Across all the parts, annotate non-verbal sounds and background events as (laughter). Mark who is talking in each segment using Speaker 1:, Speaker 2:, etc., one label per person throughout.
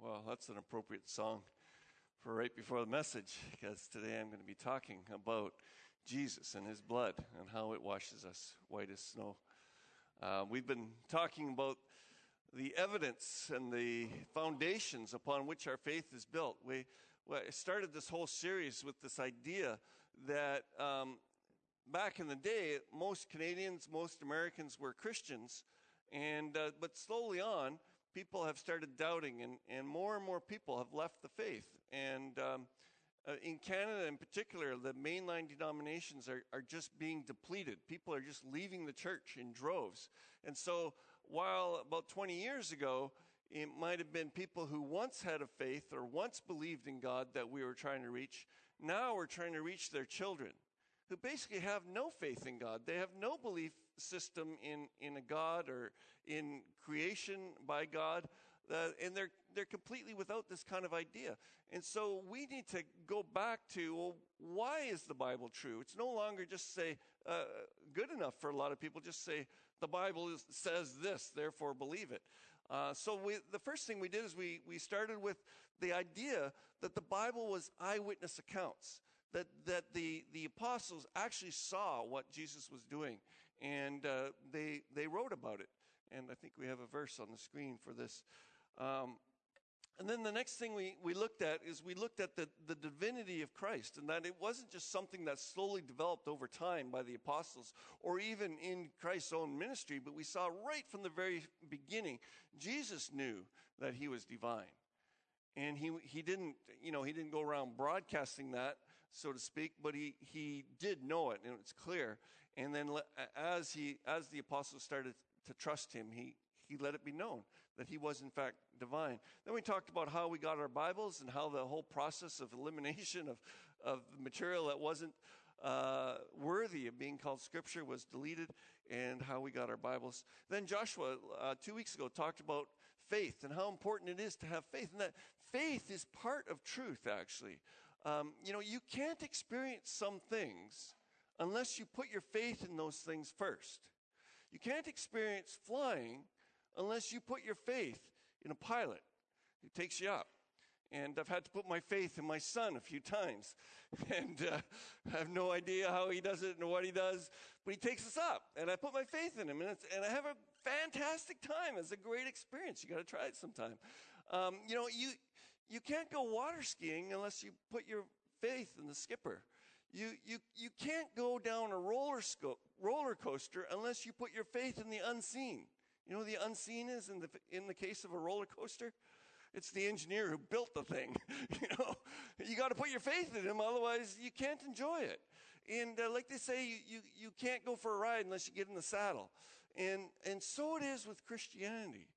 Speaker 1: Well, that's an appropriate song for right before the message because today I'm going to be talking about Jesus and his blood and how it washes us white as snow. Uh, we've been talking about the evidence and the foundations upon which our faith is built. We, we started this whole series with this idea that um, back in the day, most Canadians, most Americans were Christians, and uh, but slowly on, people have started doubting, and, and more and more people have left the faith. And um, uh, in Canada, in particular, the mainline denominations are, are just being depleted. People are just leaving the church in droves. And so, while about 20 years ago, it might have been people who once had a faith or once believed in God that we were trying to reach, now we're trying to reach their children who basically have no faith in God. They have no belief system in, in a God or in creation by God. Uh, and they're, they're completely without this kind of idea. And so we need to go back to well, why is the Bible true? It's no longer just say, uh, good enough for a lot of people, just say, the Bible is, says this, therefore believe it. Uh, so we, the first thing we did is we, we started with the idea that the Bible was eyewitness accounts that, that the, the apostles actually saw what Jesus was doing, and uh, they, they wrote about it. And I think we have a verse on the screen for this. Um, and then the next thing we, we looked at is we looked at the, the divinity of Christ, and that it wasn't just something that slowly developed over time by the apostles or even in Christ's own ministry, but we saw right from the very beginning, Jesus knew that he was divine. And he, he didn't, you know, he didn't go around broadcasting that, so to speak, but he, he did know it, and it's clear. And then as he, as the apostles started to trust him, he, he let it be known that he was in fact divine. Then we talked about how we got our Bibles and how the whole process of elimination of, of material that wasn't uh, worthy of being called scripture was deleted and how we got our Bibles. Then Joshua, uh, two weeks ago, talked about faith and how important it is to have faith, and that faith is part of truth, actually. Um, you know, you can't experience some things unless you put your faith in those things first. You can't experience flying unless you put your faith in a pilot who takes you up. And I've had to put my faith in my son a few times. (laughs) And uh, I have no idea how he does it and what he does, but he takes us up. And I put my faith in him. And, and I have a fantastic time. It's a great experience. You got to try it sometime. Um, you know, you, you can't go water skiing unless you put your faith in the skipper. You, you, you can't go down a roller, sco- roller coaster unless you put your faith in the unseen. You know the unseen is in the, in the case of a roller coaster? It's the engineer who built the thing. (laughs) you know, you got to put your faith in him, otherwise you can't enjoy it. And uh, like they say, you, you, you can't go for a ride unless you get in the saddle. And, and so it is with Christianity.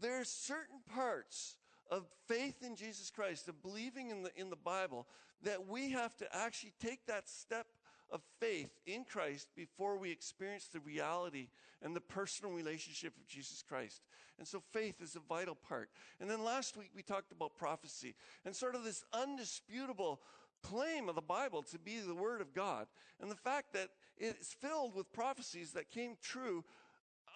Speaker 1: There's certain parts of faith in Jesus Christ, of believing in the, in the Bible, that we have to actually take that step of faith in Christ before we experience the reality and the personal relationship of Jesus Christ. And so faith is a vital part. And then last week we talked about prophecy and sort of this undisputable claim of the Bible to be the Word of God and the fact that it's filled with prophecies that came true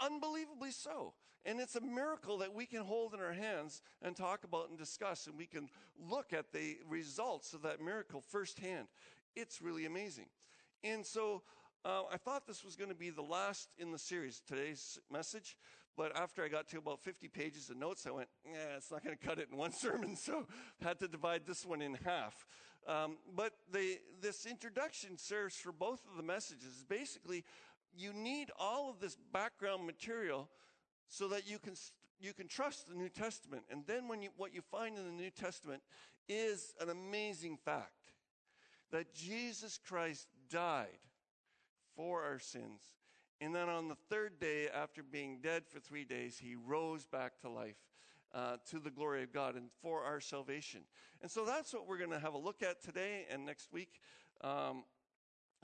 Speaker 1: unbelievably so. And it's a miracle that we can hold in our hands and talk about and discuss, and we can look at the results of that miracle firsthand. It's really amazing. And so uh, I thought this was going to be the last in the series, today's message. But after I got to about 50 pages of notes, I went, yeah, it's not going (laughs) to cut it in one sermon. (laughs) So I had to divide this one in half. Um, but the, this introduction serves for both of the messages. Basically, you need all of this background material so that you can, you can trust the New Testament. And then when you, what you find in the New Testament is an amazing fact that Jesus Christ died for our sins. And then on the third day, after being dead for three days, he rose back to life uh, to the glory of God and for our salvation. And so that's what we're going to have a look at today and next week. Um,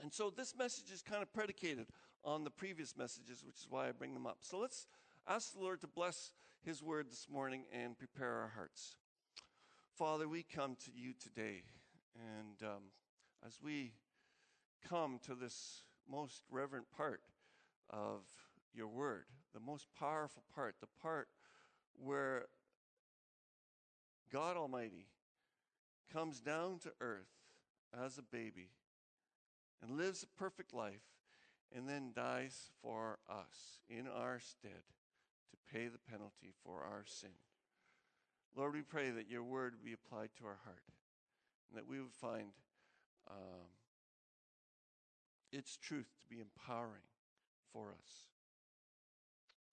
Speaker 1: and so this message is kind of predicated on the previous messages, which is why I bring them up. So let's ask the Lord to bless his word this morning and prepare our hearts. Father, we come to you today, and um, as we come to this most reverent part of your word, the most powerful part, the part where God Almighty comes down to earth as a baby and lives a perfect life and then dies for us in our stead pay the penalty for our sin. Lord, we pray that your word be applied to our heart and that we would find um, its truth to be empowering for us.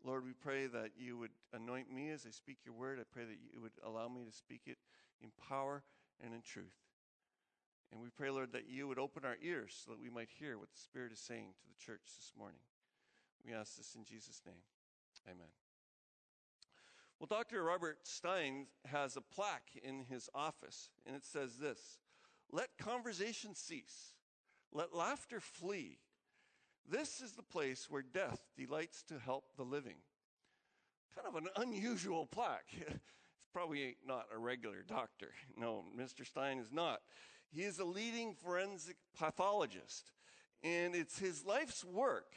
Speaker 1: Lord, we pray that you would anoint me as I speak your word. I pray that you would allow me to speak it in power and in truth. And we pray, Lord, that you would open our ears so that we might hear what the Spirit is saying to the church this morning. We ask this in Jesus' name. Amen. Well, Dr. Robert Stein has a plaque in his office, and it says this Let conversation cease, let laughter flee. This is the place where death delights to help the living. Kind of an unusual plaque. (laughs) it's probably not a regular doctor. No, Mr. Stein is not. He is a leading forensic pathologist, and it's his life's work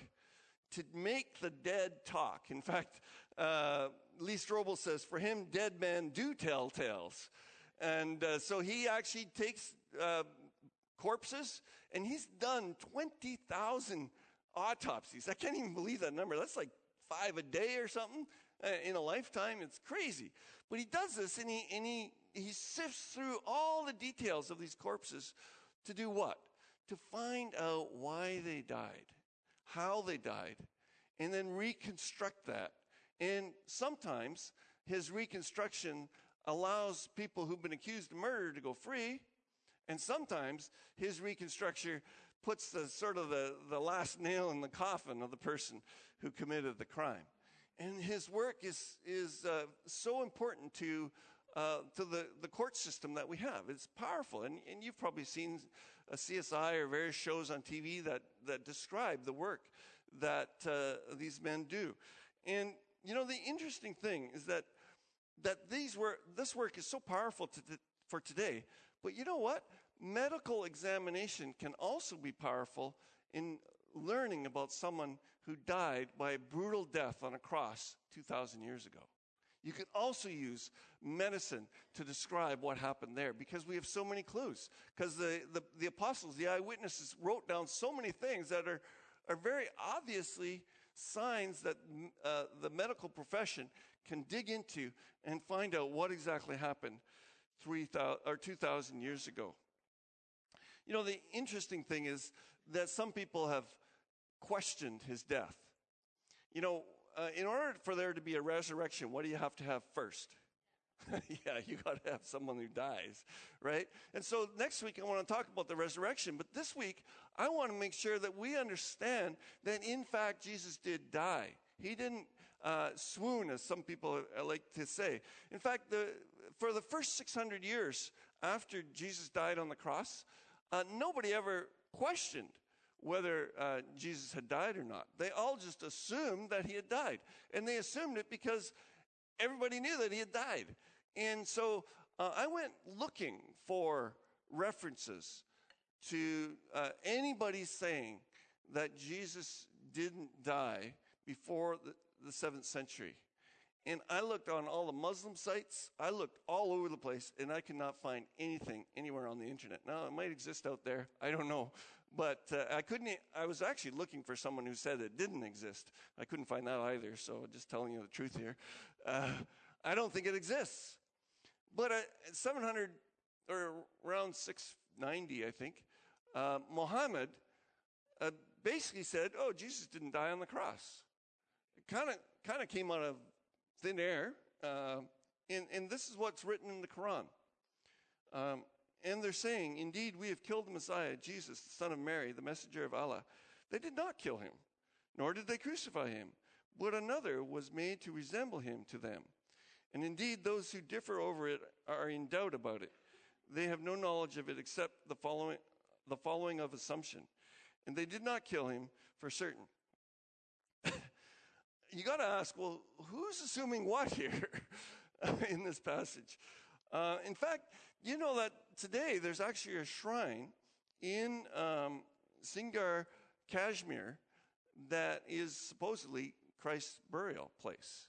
Speaker 1: to make the dead talk. In fact, uh, Lee Strobel says, for him, dead men do tell tales. And uh, so he actually takes uh, corpses, and he's done 20,000 autopsies. I can't even believe that number. That's like five a day or something uh, in a lifetime. It's crazy. But he does this, and he, and he, he sifts through all the details of these corpses to do what? To find out why they died, how they died, and then reconstruct that and sometimes his reconstruction allows people who've been accused of murder to go free. And sometimes his reconstruction puts the sort of the, the last nail in the coffin of the person who committed the crime. And his work is, is uh, so important to, uh, to the, the court system that we have. It's powerful. And, and you've probably seen a CSI or various shows on TV that, that describe the work that uh, these men do. And you know, the interesting thing is that that these were this work is so powerful to, to, for today. But you know what? Medical examination can also be powerful in learning about someone who died by a brutal death on a cross 2,000 years ago. You can also use medicine to describe what happened there because we have so many clues. Because the, the, the, apostles, the eyewitnesses, wrote down so many things that are, are very obviously signs that uh, the medical profession can dig into and find out what exactly happened 3,000 or 2,000 years ago. You know, the interesting thing is that some people have questioned his death. You know, uh, in order for there to be a resurrection, what do you have to have first? (laughs) yeah, you got to have someone who dies, right? And so next week I want to talk about the resurrection, but this week I want to make sure that we understand that in fact Jesus did die. He didn't uh, swoon, as some people like to say. In fact, the, for the first 600 years after Jesus died on the cross, uh, nobody ever questioned whether uh, Jesus had died or not. They all just assumed that he had died. And they assumed it because everybody knew that he had died. And so uh, I went looking for references to uh, anybody saying that Jesus didn't die before the, seventh century. And I looked on all the Muslim sites. I looked all over the place, and I could not find anything anywhere on the internet. Now, it might exist out there. I don't know. But uh, I couldn't, I was actually looking for someone who said it didn't exist. I couldn't find that either, so just telling you the truth here. Uh, I don't think it exists. But uh, 700 or around 690, I think, uh, Muhammad uh, basically said, "Oh, Jesus didn't die on the cross." It kind of kind of came out of thin air, uh, and and this is what's written in the Quran. Um, and they're saying, "Indeed, we have killed the Messiah, Jesus, the son of Mary, the messenger of Allah." They did not kill him, nor did they crucify him, but another was made to resemble him to them. And indeed, those who differ over it are in doubt about it. They have no knowledge of it except the following, the following of assumption. And they did not kill him for certain. (laughs) you got to ask, well, who's assuming what here (laughs) in this passage? Uh, in fact, you know that today there's actually a shrine in um, Srinagar, Kashmir, that is supposedly Christ's burial place.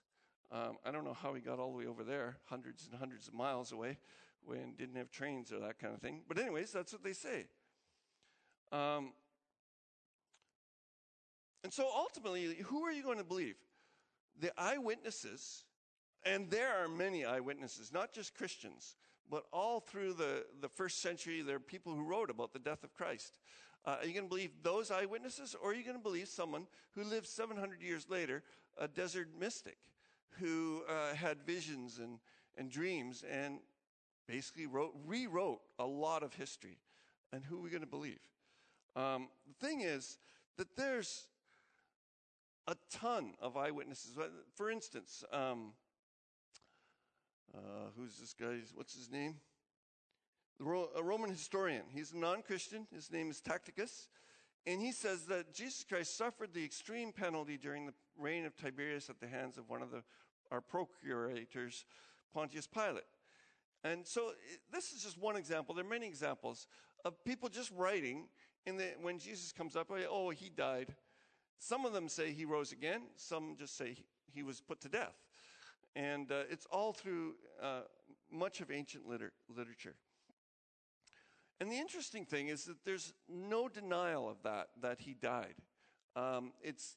Speaker 1: Um, I don't know how he got all the way over there, hundreds and hundreds of miles away, when didn't have trains or that kind of thing. But anyways, that's what they say. Um, and so ultimately, who are you going to believe? The eyewitnesses, and there are many eyewitnesses, not just Christians, but all through the, the first century, there are people who wrote about the death of Christ. Uh, are you going to believe those eyewitnesses, or are you going to believe someone who lived 700 years later, a desert mystic, who uh, had visions and, and dreams and basically wrote, rewrote a lot of history? And who are we going to believe? Um, the thing is that there's a ton of eyewitnesses. For instance, um, uh, who's this guy? What's his name? A Roman historian. He's a non Christian. His name is Tacitus. And he says that Jesus Christ suffered the extreme penalty during the reign of Tiberius at the hands of one of the, our procurators, Pontius Pilate. And so this is just one example. There are many examples of people just writing in the, when Jesus comes up, oh, he died. Some of them say he rose again. Some just say he was put to death. And uh, it's all through uh, much of ancient liter- literature. And the interesting thing is that there's no denial of that, that he died. Um, it's,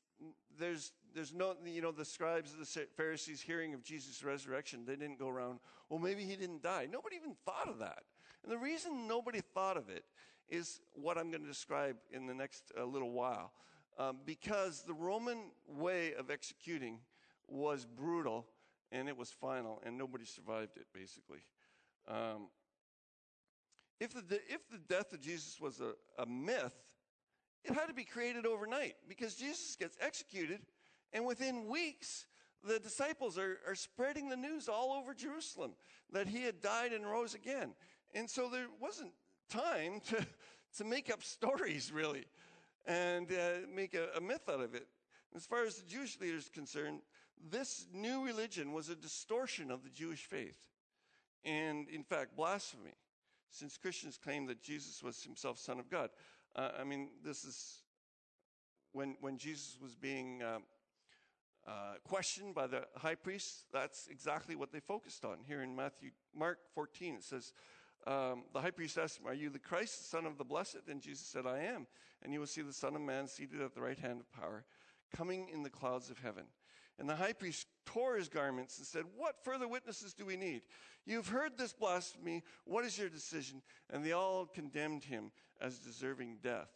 Speaker 1: there's, there's no, you know, the scribes the Pharisees hearing of Jesus' resurrection, they didn't go around, well, maybe he didn't die. Nobody even thought of that. And the reason nobody thought of it is what I'm going to describe in the next uh, little while um, because the Roman way of executing was brutal and it was final, and nobody survived it, basically. Um, if, the, if the death of Jesus was a, a myth, it had to be created overnight because Jesus gets executed, and within weeks, the disciples are, are spreading the news all over Jerusalem that he had died and rose again. And so there wasn't time to, (laughs) to make up stories, really and uh, make a, a myth out of it. As far as the Jewish leaders concerned, this new religion was a distortion of the Jewish faith. And in fact, blasphemy, since Christians claim that Jesus was himself Son of God. Uh, I mean, this is when, when Jesus was being uh, uh, questioned by the high priest, that's exactly what they focused on. Here in Matthew, Mark 14, it says, um, the high priest asked him, Are you the Christ, the Son of the Blessed? And Jesus said, I am. And you will see the Son of Man seated at the right hand of power, coming in the clouds of heaven. And the high priest tore his garments and said, What further witnesses do we need? You've heard this blasphemy. What is your decision? And they all condemned him as deserving death.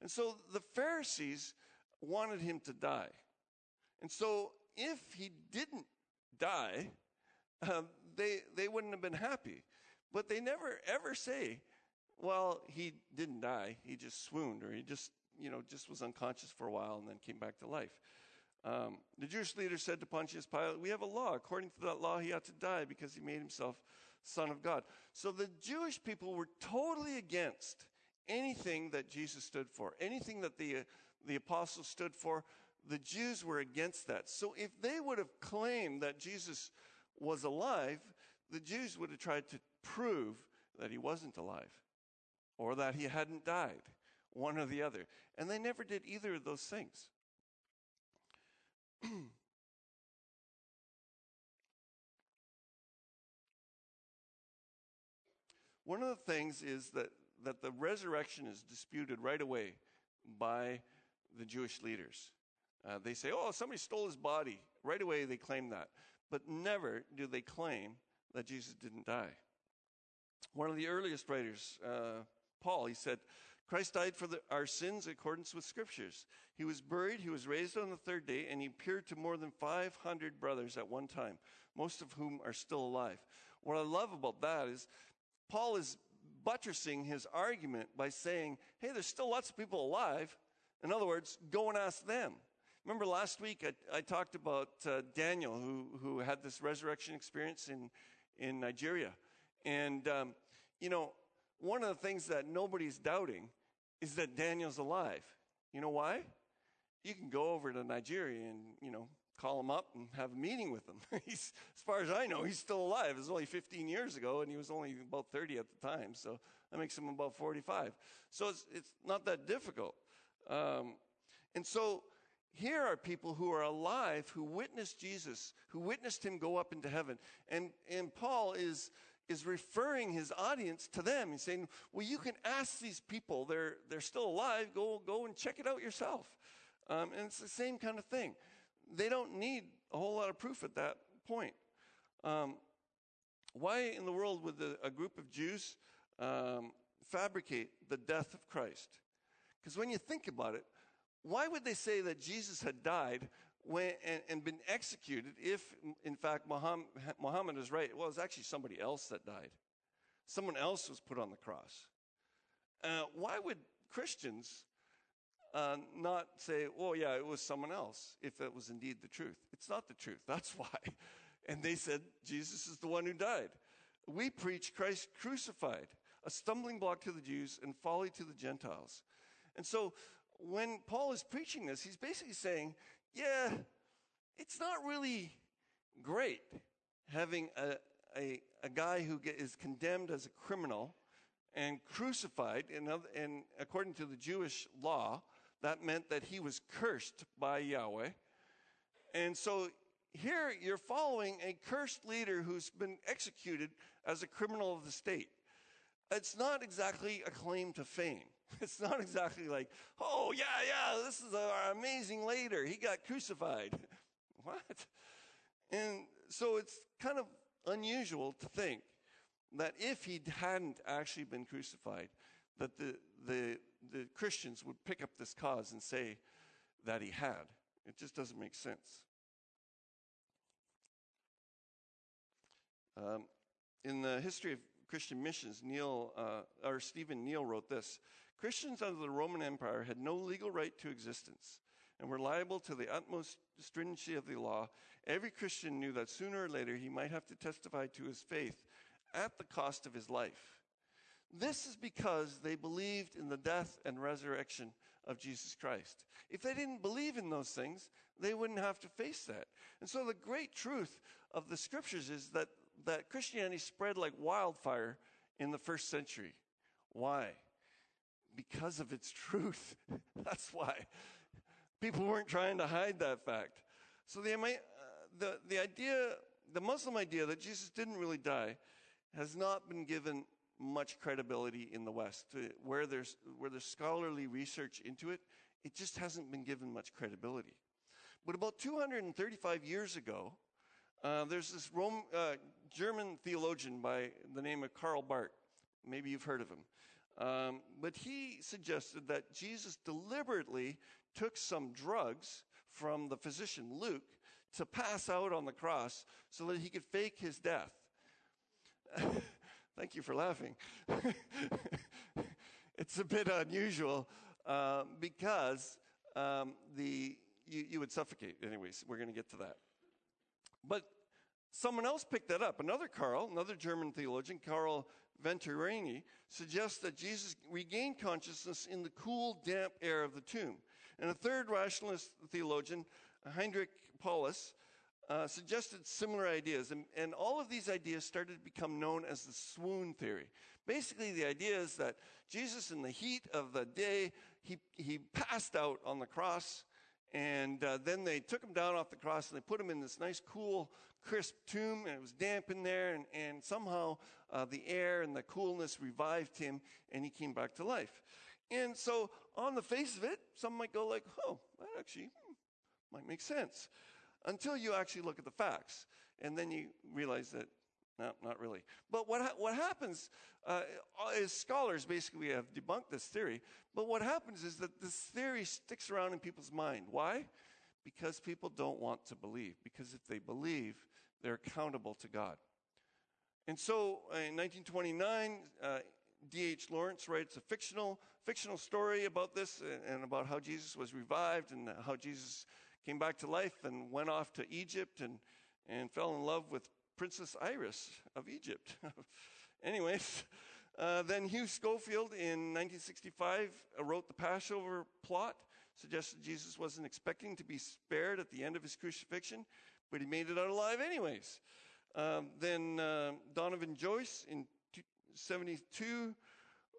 Speaker 1: And so the Pharisees wanted him to die. And so if he didn't die, uh, they, they wouldn't have been happy. But they never ever say, well, he didn't die. He just swooned or he just, you know, just was unconscious for a while and then came back to life. Um, the Jewish leader said to Pontius Pilate, We have a law. According to that law, he ought to die because he made himself Son of God. So the Jewish people were totally against anything that Jesus stood for, anything that the, uh, the apostles stood for. The Jews were against that. So if they would have claimed that Jesus was alive, the Jews would have tried to prove that he wasn't alive or that he hadn't died, one or the other. And they never did either of those things. (clears throat) one of the things is that, that the resurrection is disputed right away by the Jewish leaders. Uh, they say, oh, somebody stole his body. Right away, they claim that. But never do they claim that Jesus didn't die. One of the earliest writers, uh, Paul, he said, Christ died for the, our sins in accordance with scriptures. He was buried, he was raised on the third day, and he appeared to more than 500 brothers at one time, most of whom are still alive. What I love about that is Paul is buttressing his argument by saying, hey, there's still lots of people alive. In other words, go and ask them. Remember last week I, I talked about uh, Daniel, who, who had this resurrection experience in, in Nigeria. And, um, you know, one of the things that nobody's doubting is that Daniel's alive. You know why? You can go over to Nigeria and, you know, call him up and have a meeting with him. (laughs) as far as I know, he's still alive. It was only 15 years ago, and he was only about 30 at the time. So that makes him about 45. So it's, it's not that difficult. Um, and so here are people who are alive, who witnessed Jesus, who witnessed him go up into heaven. And, and Paul is, is referring his audience to them. He's saying, well, you can ask these people, they're, they're still alive, go, go and check it out yourself. Um, and it's the same kind of thing. They don't need a whole lot of proof at that point. Um, why in the world would the, a group of Jews um, fabricate the death of Christ? Because when you think about it, why would they say that Jesus had died when, and, and, been executed if, in fact, Muhammad, Muhammad is right? Well, it's actually somebody else that died. Someone else was put on the cross. Uh, why would Christians uh, not say, oh, yeah, it was someone else, if it was indeed the truth? It's not the truth. (laughs) That's why. And they said, Jesus is the one who died. We preach Christ crucified, a stumbling block to the Jews and folly to the Gentiles. And so when Paul is preaching this, he's basically saying, yeah, it's not really great having a, a, a guy who get, is condemned as a criminal and crucified. And, and according to the Jewish law, that meant that he was cursed by Yahweh. And so here you're following a cursed leader who's been executed as a criminal of the state. It's not exactly a claim to fame. (laughs) It's not exactly like, oh, yeah, yeah, this is our amazing leader. He got crucified. (laughs) what? And so it's kind of unusual to think that if he hadn't actually been crucified, that the, the, the Christians would pick up this cause and say that he had. It just doesn't make sense. Um, in the history of Christian missions, Neill uh, or Stephen Neill wrote this: Christians under the Roman Empire had no legal right to existence and were liable to the utmost stringency of the law. Every Christian knew that sooner or later he might have to testify to his faith at the cost of his life. This is because they believed in the death and resurrection of Jesus Christ. If they didn't believe in those things, they wouldn't have to face that. And so the great truth of the scriptures is that that Christianity spread like wildfire in the first century. Why? Because of its (laughs) truth. That's why. People weren't trying to hide that fact. So the, uh, the, the idea, the Muslim idea that Jesus didn't really die has not been given much credibility in the West. Where there's, where there's scholarly research into it, it just hasn't been given much credibility. But about 235 years ago, uh, there's this Rome, uh, German theologian by the name of Karl Bahrdt. Maybe you've heard of him. Um, but he suggested that Jesus deliberately took some drugs from the physician Luke to pass out on the cross so that he could fake his death. (laughs) Thank you for laughing. (laughs) it's a bit unusual uh, because um, the you, you would suffocate. Anyways, we're going to get to that. But someone else picked that up. Another Karl, another German theologian, Karl Venturini, suggests that Jesus regained consciousness in the cool, damp air of the tomb. And a third rationalist theologian, Heinrich Paulus, uh, suggested similar ideas. And, and all of these ideas started to become known as the swoon theory. Basically, the idea is that Jesus, in the heat of the day, he, he passed out on the cross and uh, then they took him down off the cross and they put him in this nice, cool, crisp tomb, and it was damp in there. And, and somehow uh, the air and the coolness revived him, and he came back to life. And so, on the face of it, some might go like, "Oh, that actually hmm, might make sense," until you actually look at the facts, and then you realize that no, not really. But what, ha- what happens uh, is scholars basically have debunked this theory. But what happens is that this theory sticks around in people's mind. Why? Because people don't want to believe. Because if they believe, they're accountable to God. And so uh, in 1929, uh, D.H. Lawrence writes a fictional, fictional story about this and, about how Jesus was revived and how Jesus came back to life and went off to Egypt and, and fell in love with Princess Iris of Egypt. (laughs) Anyways, uh, then Hugh Schonfield in 1965 uh, wrote the Passover plot, suggested Jesus wasn't expecting to be spared at the end of his crucifixion, but he made it out alive anyways. Um, then uh, Donovan Joyce in 72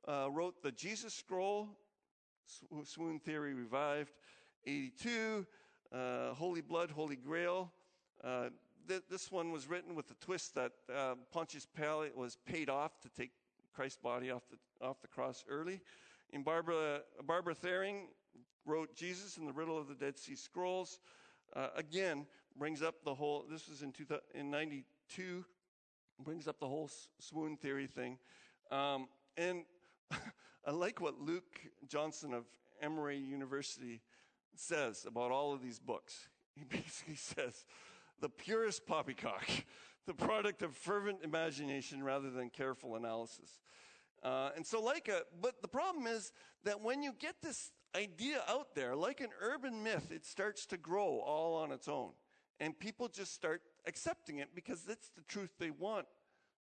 Speaker 1: uh, wrote the Jesus Scroll, Swoon Theory Revived. 82, uh, Holy Blood, Holy Grail. Uh, th- this one was written with the twist that uh, Pontius Pilate was paid off to take Christ's body off the, off the cross early. In Barbara, Barbara Thiering wrote Jesus in the Riddle of the Dead Sea Scrolls. Uh, again, brings up the whole, this was in, two, in 92, brings up the whole swoon theory thing. Um, and (laughs) I like what Luke Johnson of Emory University says about all of these books. He (laughs) basically says, the purest poppycock, (laughs) the product of fervent imagination rather than careful analysis. Uh, and so, like a, but the problem is that when you get this idea out there, like an urban myth, it starts to grow all on its own. And people just start accepting it because that's the truth they want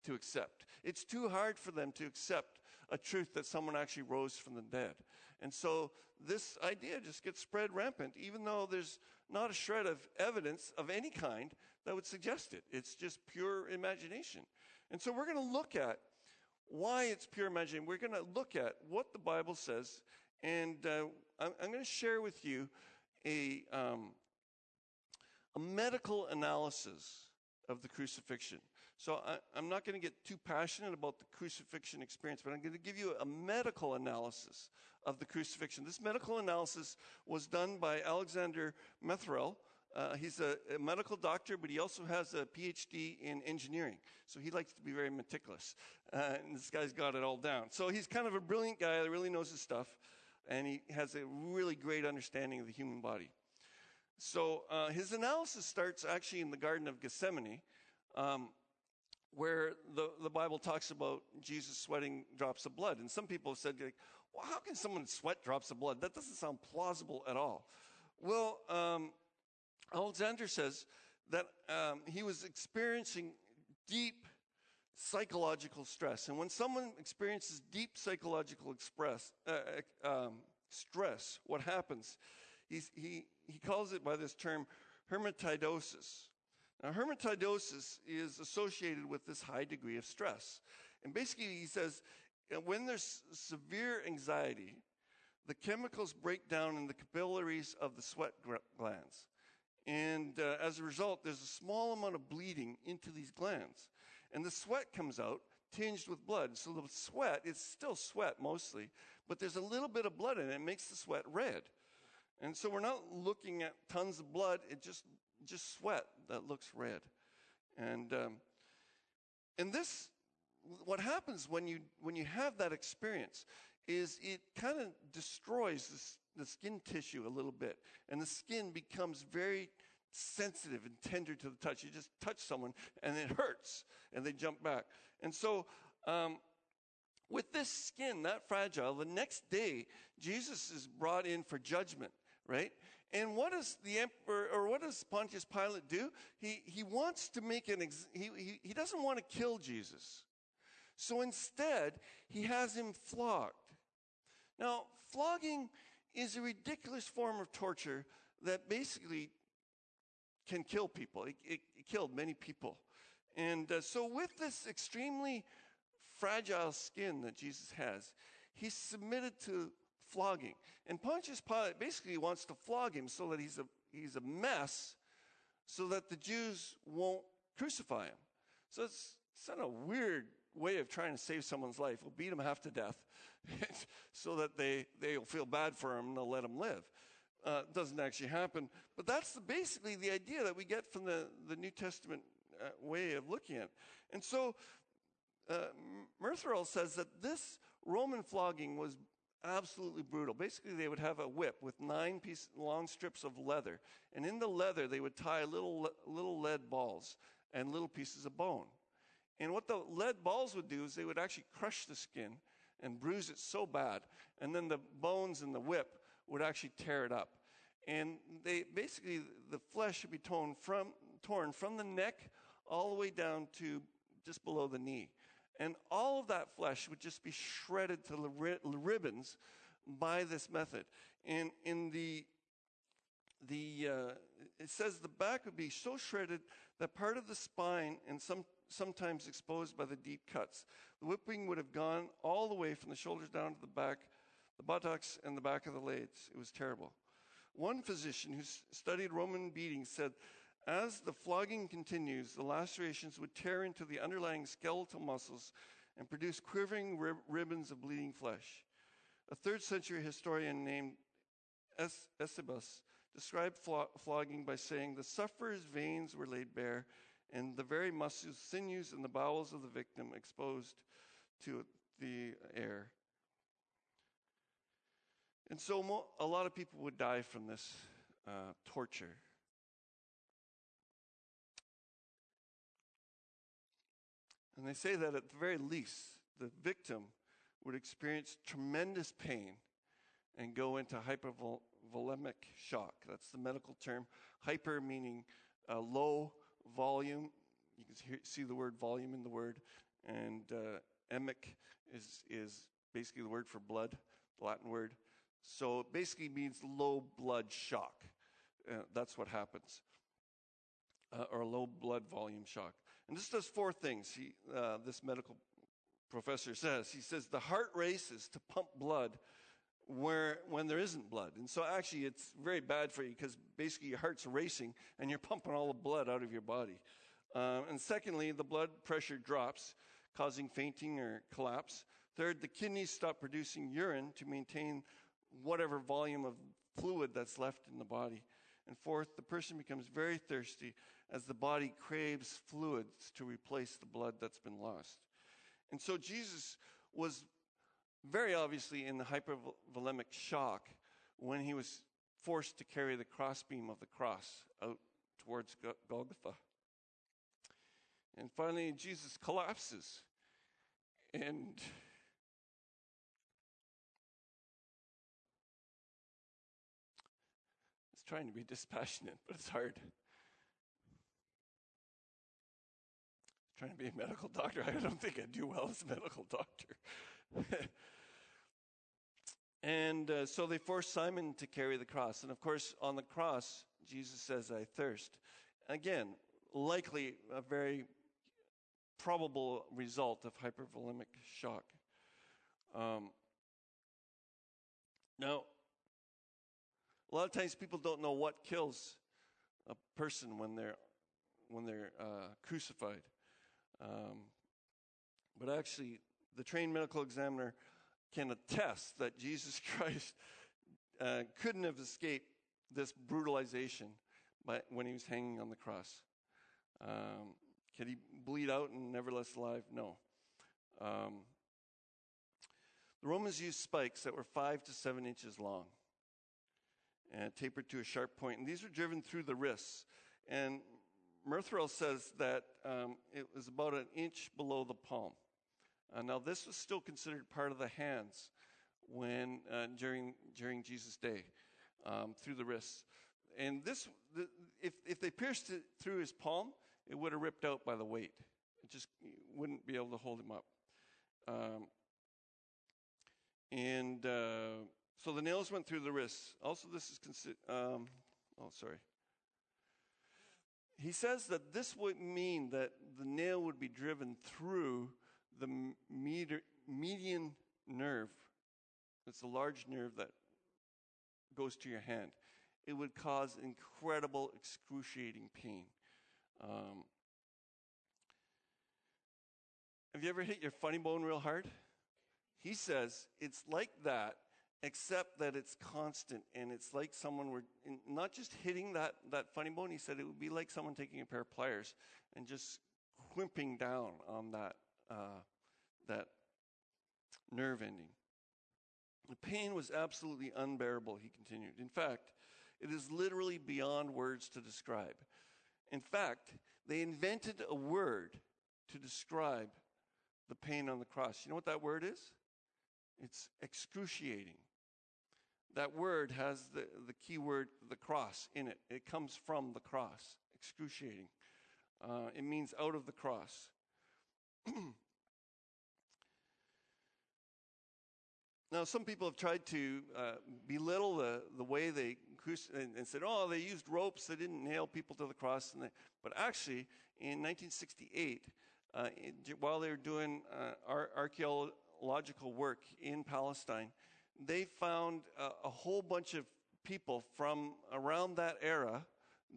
Speaker 1: to accept. It's too hard for them to accept a truth that someone actually rose from the dead. And so this idea just gets spread rampant, even though there's not a shred of evidence of any kind that would suggest it. It's just pure imagination. And so we're going to look at why it's pure imagination. We're going to look at what the Bible says, and uh, I'm, I'm going to share with you a, um, a medical analysis of the crucifixion. So I, am not going to get too passionate about the crucifixion experience, but I'm going to give you a medical analysis of the crucifixion. This medical analysis was done by Alexander Metherell. Uh, he's a, a, medical doctor, but he also has a PhD in engineering. So he likes to be very meticulous. Uh, and this guy's got it all down. So he's kind of a brilliant guy that really knows his stuff. And he has a really great understanding of the human body. So uh, his analysis starts actually in the Garden of Gethsemane. Um, where the, the Bible talks about Jesus sweating drops of blood. And some people have said, like, well, how can someone sweat drops of blood? That doesn't sound plausible at all. Well, um, Alexander says that um, he was experiencing deep psychological stress. And when someone experiences deep psychological express, uh, um, stress, what happens? He's, he, he calls it by this term hematidrosis. Now, hematidrosis is associated with this high degree of stress. And basically, he says when there's severe anxiety, the chemicals break down in the capillaries of the sweat glands. And uh, as a result, there's a small amount of bleeding into these glands. And the sweat comes out tinged with blood. So the sweat is still sweat mostly, but there's a little bit of blood in it. It makes the sweat red. And so we're not looking at tons of blood. It just just sweat that looks red. And, um, and this, what happens when you, when you have that experience is it kind of destroys the skin tissue a little bit. And the skin becomes very sensitive and tender to the touch. You just touch someone and it hurts and they jump back. And so, um, with this skin that fragile, the next day, Jesus is brought in for judgment, right? And what does the emperor, or what does Pontius Pilate do? He, he wants to make an, ex, he, he, he doesn't want to kill Jesus. So instead, he has him flogged. Now, flogging is a ridiculous form of torture that basically can kill people. It, it, it killed many people. And uh, so, with this extremely fragile skin that Jesus has, he's submitted to flogging. And Pontius Pilate basically wants to flog him so that he's a, he's a mess so that the Jews won't crucify him. So it's, it's not a weird way of trying to save someone's life. We'll beat him half to death (laughs) so that they, they'll feel bad for him and they'll let him live. Uh, doesn't actually happen. But that's the, basically the idea that we get from the, the New Testament uh, way of looking at it. And so uh, says that this Roman flogging was absolutely brutal. Basically, they would have a whip with nine piece, long strips of leather, and in the leather they would tie little little lead balls and little pieces of bone. And what the lead balls would do is they would actually crush the skin and bruise it so bad, and then the bones in the whip would actually tear it up. And they basically the flesh would be torn from torn from the neck all the way down to just below the knee. And all of that flesh would just be shredded to ribbons by this method. And in the the uh, it says the back would be so shredded that part of the spine and some sometimes exposed by the deep cuts. The whipping would have gone all the way from the shoulders down to the back, the buttocks and the back of the legs. It was terrible. One physician who studied Roman beatings said, as the flogging continues, the lacerations would tear into the underlying skeletal muscles and produce quivering rib- ribbons of bleeding flesh. A third century historian named es- Eusebius described flo- flogging by saying, The sufferer's veins were laid bare, and the very muscles, sinews, and the bowels of the victim exposed to the air. And so mo- a lot of people would die from this uh, torture. And they say that at the very least, the victim would experience tremendous pain and go into hypervolemic shock. That's the medical term. Hyper meaning uh, low volume. You can hear, see the word volume in the word. And uh, emic is, is basically the word for blood, the Latin word. So it basically means low blood shock. Uh, that's what happens. Uh, or low blood volume shock. And this does four things, he, uh, this medical professor says. He says the heart races to pump blood where, when there isn't blood. And so actually it's very bad for you because basically your heart's racing and you're pumping all the blood out of your body. Um, and secondly, the blood pressure drops, causing fainting or collapse. Third, the kidneys stop producing urine to maintain whatever volume of fluid that's left in the body. And fourth, the person becomes very thirsty as the body craves fluids to replace the blood that's been lost. And so Jesus was very obviously in the hypervolemic shock when he was forced to carry the crossbeam of the cross out towards Golgotha. And finally, Jesus collapses. And it's trying to be dispassionate, but it's hard. Trying to be a medical doctor. I don't think I'd do well as a medical doctor. (laughs) and uh, so they forced Simon to carry the cross. And of course, on the cross, Jesus says, I thirst. Again, likely a very probable result of hypervolemic shock. Um, now, a lot of times people don't know what kills a person when they're when they're uh, crucified. Um, but actually, the trained medical examiner can attest that Jesus (laughs) Christ uh, couldn't have escaped this brutalization by, when he was hanging on the cross. Um, could he bleed out and nevertheless alive? No. Um, the Romans used spikes that were five to seven inches long and tapered to a sharp point, and these were driven through the wrists. And Metherell says that um, it was about an inch below the palm. Uh, now, this was still considered part of the hands when uh, during during Jesus' day, um, through the wrists. And this, the, if if they pierced it through his palm, it would have ripped out by the weight. It just wouldn't be able to hold him up. Um, and uh, so the nails went through the wrists. Also, this is considered. Um, oh, sorry he says that this would mean that the nail would be driven through the meter, median nerve. It's a large nerve that goes to your hand. It would cause incredible, excruciating pain. Um, have you ever hit your funny bone real hard? He says it's like that except that it's constant and it's like someone were not just hitting that, that funny bone he said it would be like someone taking a pair of pliers and just crimping down on that uh, that nerve ending. The pain was absolutely unbearable he continued. In fact it is literally beyond words to describe. In fact they invented a word to describe the pain on the cross. You know what that word is? It's excruciating that word has the, the key word, the cross, in it. It comes from the cross, excruciating. Uh, it means out of the cross. (clears throat) now, some people have tried to uh, belittle the, the way they and, and, said, oh, they used ropes, they didn't nail people to the cross. They, but actually, in 1968, uh, while they were doing uh, ar- archaeological work in Palestine, they found a, a whole bunch of people from around that era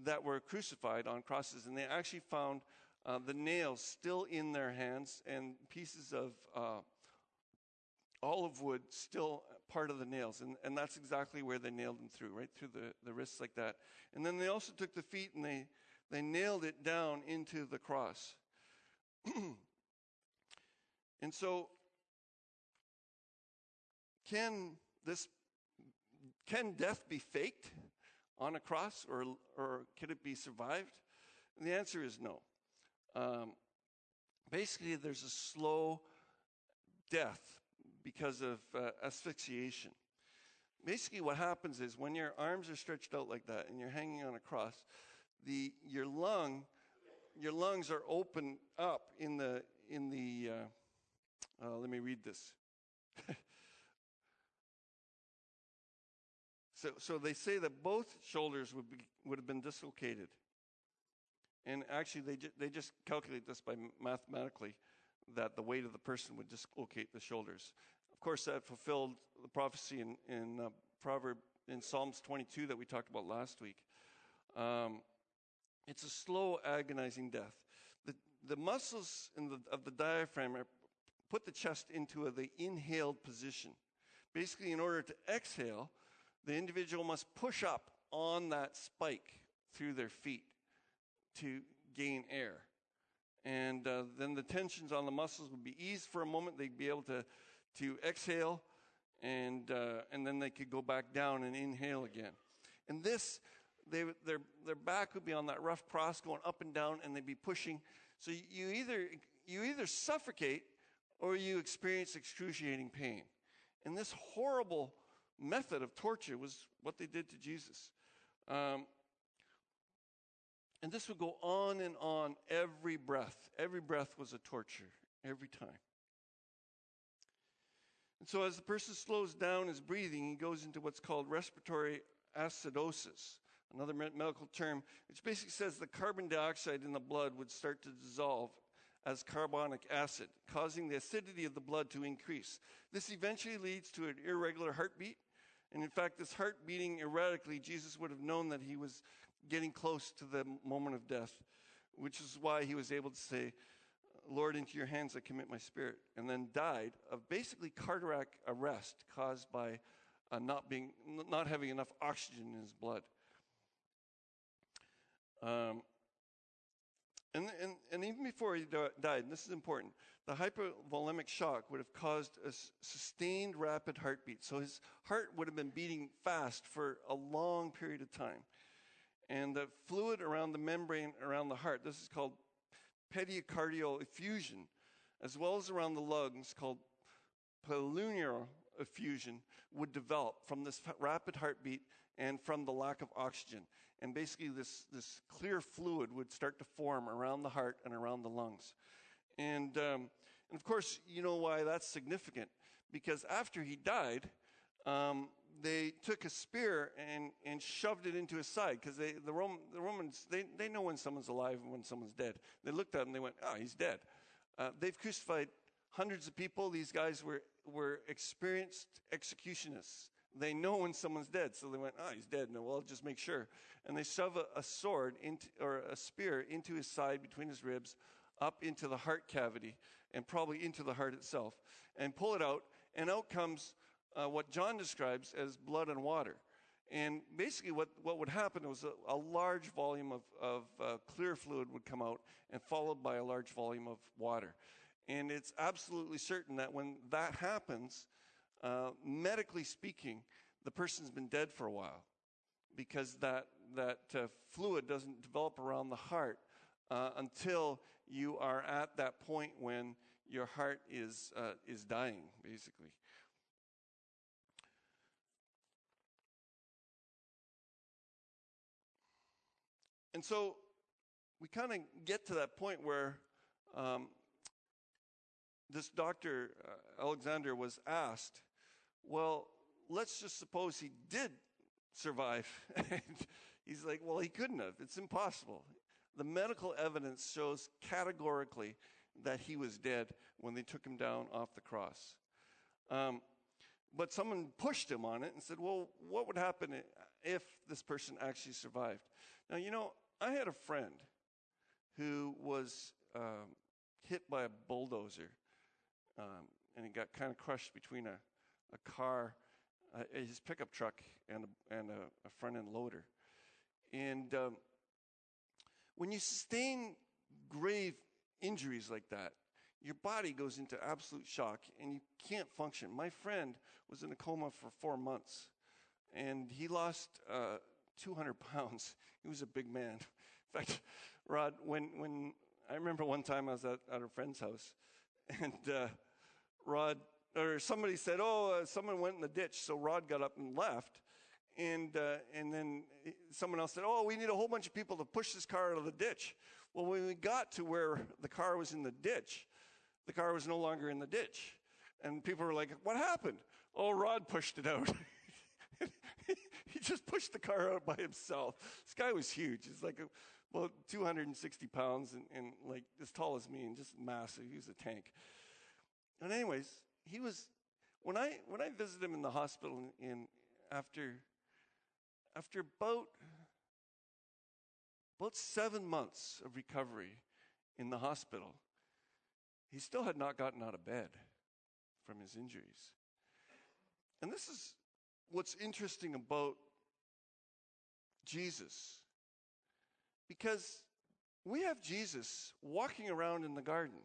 Speaker 1: that were crucified on crosses, and they actually found uh, the nails still in their hands and pieces of uh, olive wood still part of the nails. And, and that's exactly where they nailed them through, right through the, the wrists like that. And then they also took the feet and they, they nailed it down into the cross. (clears throat) and so, can this can death be faked on a cross or, or can it be survived? And the answer is no. Um, basically, there's a slow death because of uh, asphyxiation. Basically, what happens is when your arms are stretched out like that and you're hanging on a cross, the your lung, your lungs are open up in the in the. Uh, uh, let me read this. (laughs) so, so they say that both shoulders would be, would have been dislocated, and actually they ju- they just calculate this by mathematically that the weight of the person would dislocate the shoulders. Of course, that fulfilled the prophecy in, in uh, Proverb in Psalms 22 that we talked about last week. Um, it's a slow, agonizing death. The, the muscles the, of the diaphragm are, put the chest into a, the inhaled position. Basically, in order to exhale, the individual must push up on that spike through their feet to gain air and uh, then the tensions on the muscles would be eased for a moment. They'd be able to, to exhale, and, uh, and then they could go back down and inhale again. And this, they, their, their back would be on that rough cross going up and down, and they'd be pushing. So you either, you either suffocate or you experience excruciating pain. And this horrible method of torture was what they did to Jesus. Um, and this would go on and on every breath. Every breath was a torture, every time. And so, as the person slows down his breathing, he goes into what's called respiratory acidosis, another medical term, which basically says the carbon dioxide in the blood would start to dissolve as carbonic acid, causing the acidity of the blood to increase. This eventually leads to an irregular heartbeat. And in fact, this heart beating erratically, Jesus would have known that he was getting close to the moment of death, which is why he was able to say, Lord, into your hands I commit my spirit, and then died of basically cardiac arrest caused by uh, not, being, not having enough oxygen in his blood. Um, and, and, and even before he died, and this is important, the hypovolemic shock would have caused a sustained rapid heartbeat. So his heart would have been beating fast for a long period of time and the fluid around the membrane around the heart, this is called pericardial effusion, as well as around the lungs, called pulmonary effusion, would develop from this rapid heartbeat and from the lack of oxygen. And basically, this, this clear fluid would start to form around the heart and around the lungs. And, um, and of course, you know why that's significant. Because after he died, um, they took a spear and, and shoved it into his side because the, Roman, the Romans, they, they know when someone's alive and when someone's dead. They looked at him and they went, oh, he's dead. Uh, they've crucified hundreds of people. These guys were, were experienced executionists. They know when someone's dead, so they went, oh, he's dead. No, well, I'll just make sure. And they shove a, a sword into, or a spear into his side between his ribs, up into the heart cavity, and probably into the heart itself, and pull it out, and out comes uh, what John describes as blood and water. And basically, what, what would happen was a, a large volume of, of uh, clear fluid would come out, and followed by a large volume of water. And it's absolutely certain that when that happens, uh, medically speaking, the person's been dead for a while because that, that uh, fluid doesn't develop around the heart uh, until you are at that point when your heart is, uh, is dying, basically. And so we kind of get to that point where um, this doctor, uh, Alexander, was asked, well, let's just suppose he did survive. (laughs) and he's like, well, he couldn't have. It's impossible. The medical evidence shows categorically that he was dead when they took him down off the cross. Um, but someone pushed him on it and said, well, what would happen if this person actually survived. Now, you know, I had a friend who was um, hit by a bulldozer, um, and he got kind of crushed between a, a car, uh, his pickup truck, and a, and a, a front end loader. And um, when you sustain grave injuries like that, your body goes into absolute shock and you can't function. My friend was in a coma for four months and he lost uh, 200 pounds. He was a big man. In fact, Rod, when, when I remember one time I was at, at a friend's house and uh, Rod, or somebody said, Oh, uh, someone went in the ditch. So Rod got up and left. And, uh, and then someone else said, Oh, we need a whole bunch of people to push this car out of the ditch. Well, when we got to where the car was in the ditch, the car was no longer in the ditch. And people were like, What happened? Oh, Rod pushed it out. (laughs) he just pushed the car out by himself. This guy was huge. He's like about 260 pounds and, and like as tall as me and just massive. He was a tank. And anyways, he was when I when I visited him in the hospital in, after after about about seven months of recovery in the hospital, he still had not gotten out of bed from his injuries. And this is what's interesting about Jesus. Because we have Jesus walking around in the garden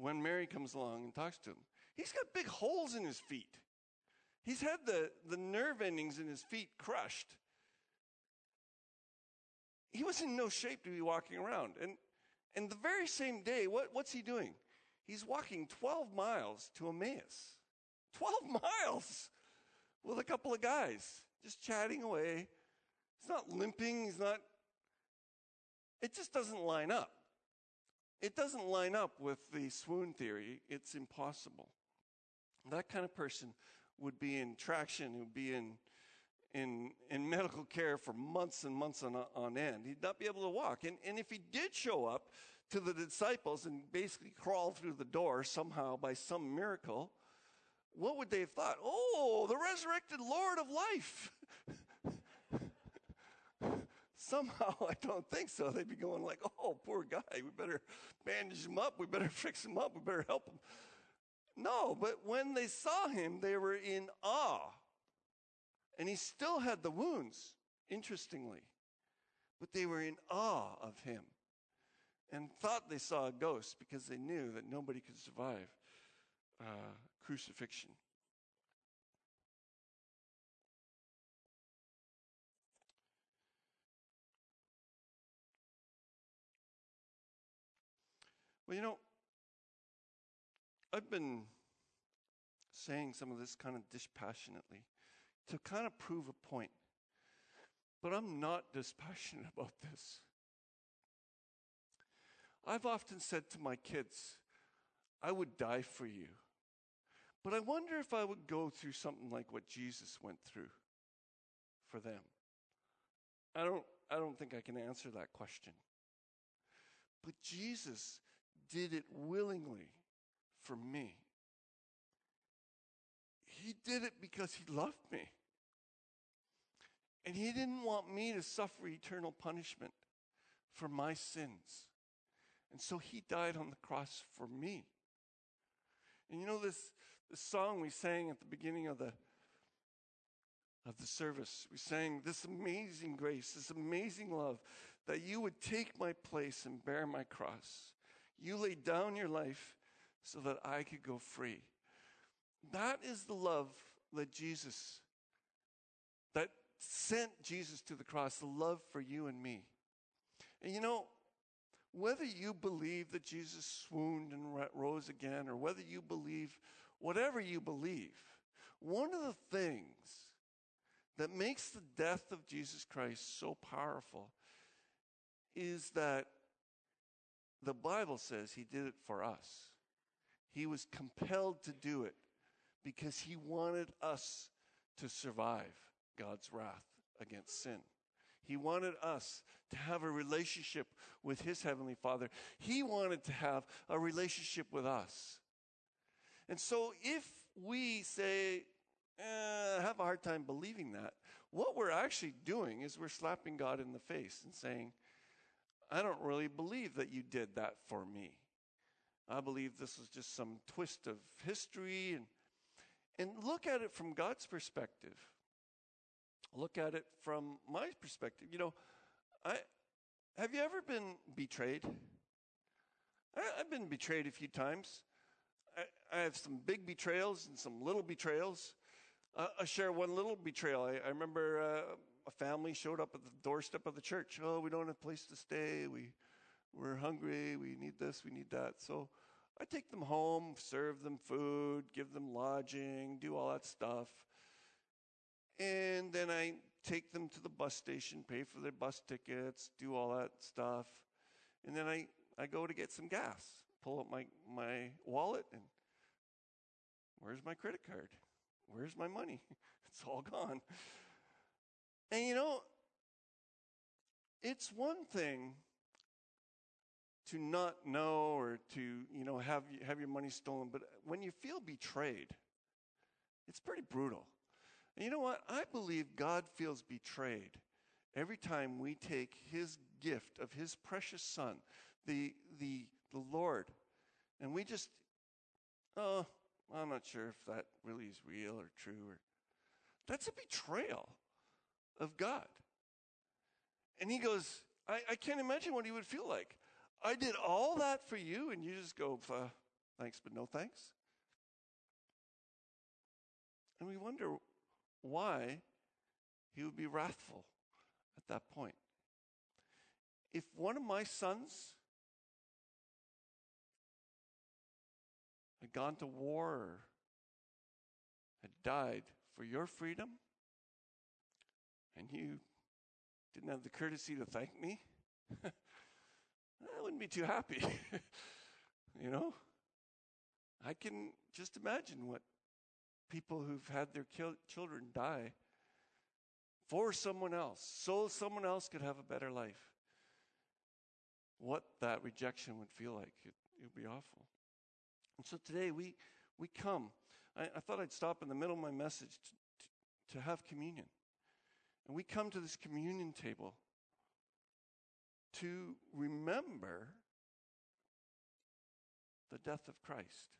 Speaker 1: when Mary comes along and talks to him. He's got big holes in his feet. He's had the, the nerve endings in his feet crushed. He was in no shape to be walking around. And, and the very same day, what, what's he doing? He's walking 12 miles to Emmaus. 12 (laughs) miles with a couple of guys, just chatting away. He's not limping. He's not. It just doesn't line up. It doesn't line up with the swoon theory. It's impossible. That kind of person would be in traction, would be in, in, in medical care for months and months on, on end. He'd not be able to walk. And, and if he did show up to the disciples and basically crawl through the door somehow by some miracle, what would they have thought? Oh, the resurrected Lord of life. (laughs) Somehow, (laughs) I don't think so. They'd be going like, oh, poor guy. We better bandage him up. We better (laughs) fix him up. We better help him. No, but when they saw him, they were in awe. And he still had the wounds, interestingly. But they were in awe of him and thought they saw a ghost because they knew that nobody could survive uh, crucifixion. Well, you know, I've been saying some of this kind of dispassionately to kind of prove a point. But I'm not dispassionate (laughs) about this. I've often said to my kids, I would die for you. But I wonder if I would go through something like what Jesus went through for them. I don't, I don't think I can answer that question. But Jesus did it willingly for me. He did it because he loved me. And he didn't want me to suffer eternal punishment for my sins. And so he died on the cross for me. And you know this, this song we sang at the beginning of the of the service. We sang this amazing grace, this amazing love that you would take my place and bear my cross. You laid down your life so that I could go free. That is the love that Jesus, that sent Jesus to the cross, the love for you and me. And you know, whether you believe that Jesus swooned and rose again, or whether you believe whatever you believe, one of the things that makes the death of Jesus Christ so powerful is that the Bible says he did it for us. He was compelled to do it because he wanted us to survive God's wrath against sin. He wanted us to have a relationship with his heavenly Father. He wanted to have a relationship with us. And so if we say, eh, have a hard time believing that. What we're actually doing is we're slapping God in the face and saying, I don't really believe that you did that for me. I believe this is just some twist of history and and look at it from God's perspective. Look at it from my perspective. You know, I have you ever been betrayed? I, have been betrayed a few times. I, I, have some big betrayals and some little betrayals. Uh, I share one little betrayal. I, I remember uh, a family showed up at the doorstep of the church. Oh, we don't have a place to stay. We we're hungry. We need this. We need that. So I take them home, serve them food, give them lodging, do all that stuff. And then I take them to the bus station, pay for their bus tickets, do all that stuff. And then I, I go to get some gas, pull up my, my wallet, and where's my credit card? Where's my money? (laughs) It's all gone. And you know, it's one thing to not know or to you know have have your money stolen but when you feel betrayed it's pretty brutal. And you know what? I believe god feels betrayed every time we take his gift of his precious son the the the lord and we just oh i'm not sure if that really is real or true or that's a betrayal of god and he goes I, I can't imagine what he would feel like I did all that for you, and you just go, thanks, but no thanks? And we wonder why he would be wrathful at that point. If one of my sons had gone to war or had died for your freedom, and you didn't have the courtesy to thank me, (laughs) I wouldn't be too happy. (laughs) you know? I can just imagine what people who've had their children die for someone else, so someone else could have a better life. What that rejection would feel like. It would be awful. And so today we, we come. I, I thought I'd stop in the middle of my message to, to, to have communion. And we come to this communion table to remember the death of Christ.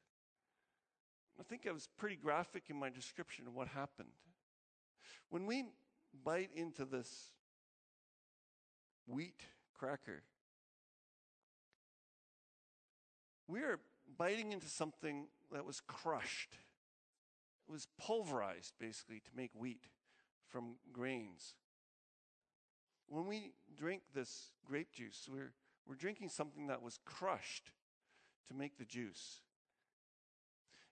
Speaker 1: I think I was pretty graphic in my description of what happened. When we bite into this wheat cracker, we are biting into something that was crushed. It was pulverized, basically, to make wheat from grains when we drink this grape juice, we're, we're drinking something that was crushed to make the juice.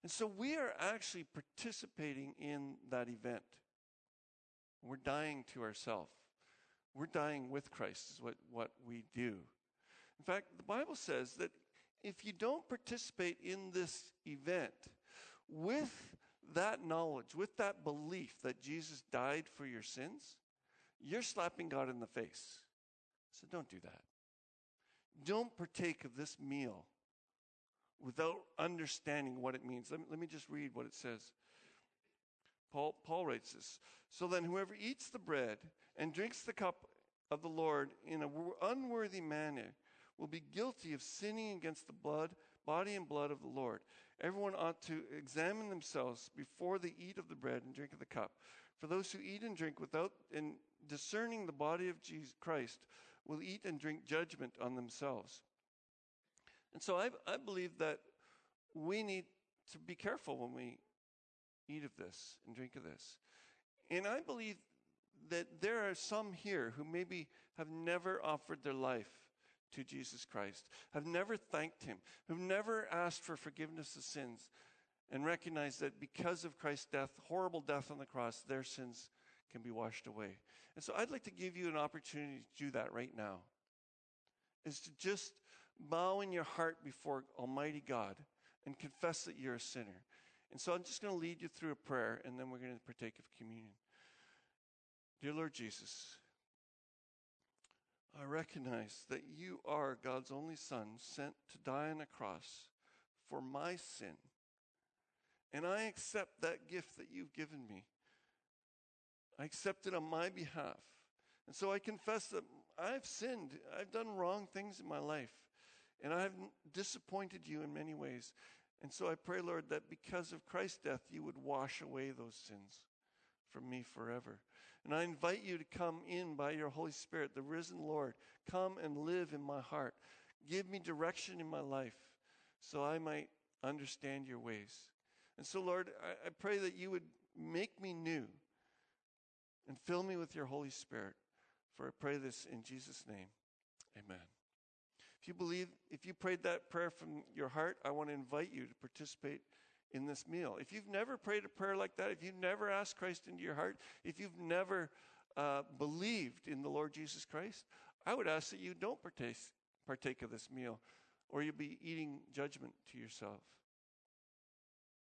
Speaker 1: And so we are actually participating in that event. We're dying to ourselves. We're dying with Christ, is what, what we do. In fact, the Bible says that if you don't participate in this event with that knowledge, with that belief that Jesus died for your sins, you're slapping God in the face. So don't do that. Don't partake of this meal without understanding what it means. Let me, let me just read what it says. Paul, Paul writes this So then, whoever eats the bread and drinks the cup of the Lord in an unworthy manner will be guilty of sinning against the blood, body and blood of the Lord. Everyone ought to examine themselves before they eat of the bread and drink of the cup. For those who eat and drink without and discerning the body of Jesus Christ will eat and drink judgment on themselves. And so I, I believe that we need to be careful when we eat of this and drink of this. And I believe that there are some here who maybe have never offered their life to Jesus Christ, have never thanked Him, who've never asked for forgiveness of sins, and recognize that because of Christ's death, horrible death on the cross, their sins can be washed away. And so I'd like to give you an opportunity to do that right now. Is to just bow in your heart before Almighty God and confess that you're a sinner. And so I'm just going to lead you through a prayer and then we're going to partake of communion. Dear Lord Jesus, I recognize that you are God's only Son sent to die on a cross for my sin And I accept that gift that you've given me. I accept it on my behalf. And so I confess that I've sinned. I've done wrong things in my life. And I've disappointed you in many ways. And so I pray, Lord, that because of Christ's death, you would wash away those sins from me forever. And I invite you to come in by your Holy Spirit, the risen Lord. Come and live in my heart. Give me direction in my life so I might understand your ways. And so, Lord, I, I pray that you would make me new and fill me with your Holy Spirit. For I pray this in Jesus' name. Amen. If you believe, if you prayed that prayer from your heart, I want to invite you to participate in this meal. If you've never prayed a prayer like that, if you've never asked Christ into your heart, if you've never uh, believed in the Lord Jesus Christ, I would ask that you don't partake, partake of this meal, or you'll be eating judgment to yourself.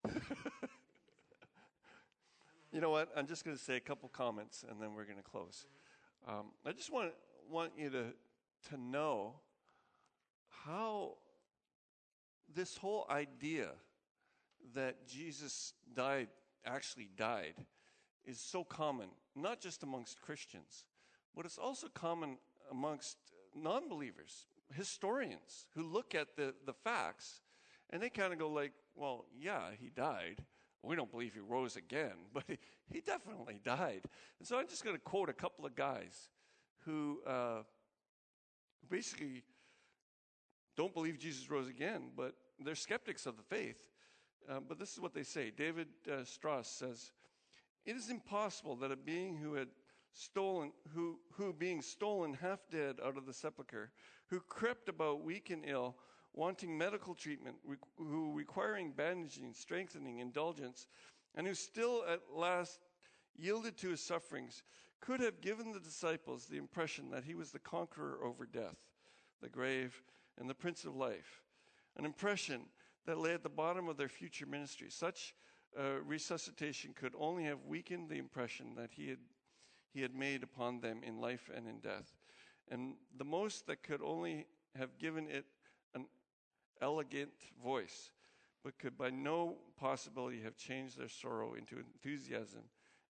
Speaker 1: (laughs) you know what? I'm just going to say a couple comments, and then we're going to close. Um, I just want want you to to know how this whole idea that Jesus died, actually died, is so common, not just amongst Christians, but it's also common amongst non believers, historians who look at the, the facts and they kind of go like, well, yeah, he died. We don't believe he rose again, (laughs) but he, he definitely died. And so I'm just going to quote a couple of guys who uh, basically don't believe Jesus rose again, but they're skeptics of the faith. Uh, but this is what they say. David uh, Strauss says, "It is impossible that a being who had stolen, who who being stolen half dead out of the sepulchre, who crept about weak and ill, wanting medical treatment, re- who requiring bandaging, strengthening, indulgence, and who still at last yielded to his sufferings, could have given the disciples the impression that he was the conqueror over death, the grave, and the Prince of Life, an impression that lay at the bottom of their future ministry. Such uh, resuscitation could only have weakened the impression that he had, he had made upon them in life and in death. And the most that could only have given it an elegant voice, but could by no possibility have changed their sorrow into enthusiasm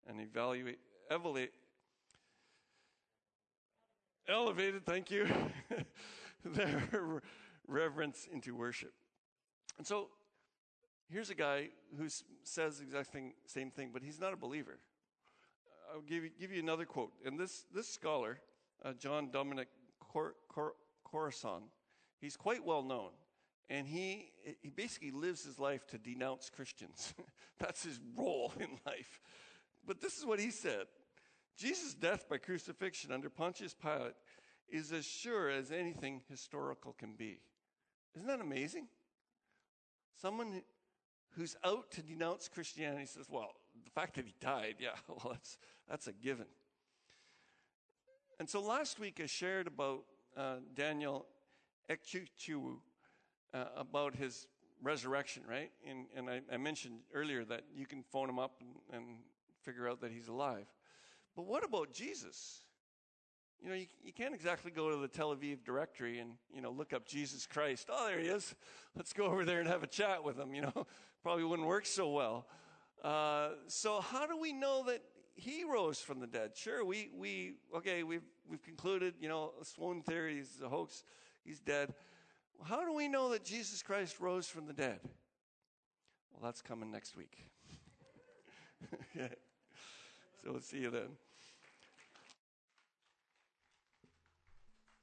Speaker 1: and evaluate, evaluate, elevated, thank you, (laughs) their reverence into worship. And so here's a guy who says the exact thing, same thing, but he's not a believer. I'll give you, give you another quote. And this, this scholar, uh, John Dominic Cor- Cor- Crossan, he's quite well known. And he, he basically lives his life to denounce Christians. (laughs) That's his role in life. But this is what he said Jesus' death by crucifixion under Pontius Pilate is as sure as anything historical can be. Isn't that amazing? Someone who's out to denounce Christianity says, well, the fact that he died, yeah, (laughs) well, that's, that's a given. And so last week I shared about uh, Daniel Ekechukwu, uh, about his resurrection, right? And, and I, I, mentioned earlier that you can phone him up and, and figure out that he's alive. But what about Jesus? You know, you, you can't exactly go to the Tel Aviv directory and, you know, look up Jesus Christ. Oh, there he is. Let's go over there and have a chat with him. You know, (laughs) probably wouldn't work so well. Uh, so how do we know that he rose from the dead? Sure, we, we, okay, we've, we've concluded, you know, swoon theory is a hoax. He's dead. How do we know that Jesus Christ rose from the dead? Well, that's coming next week. (laughs) Okay. So we'll see you then.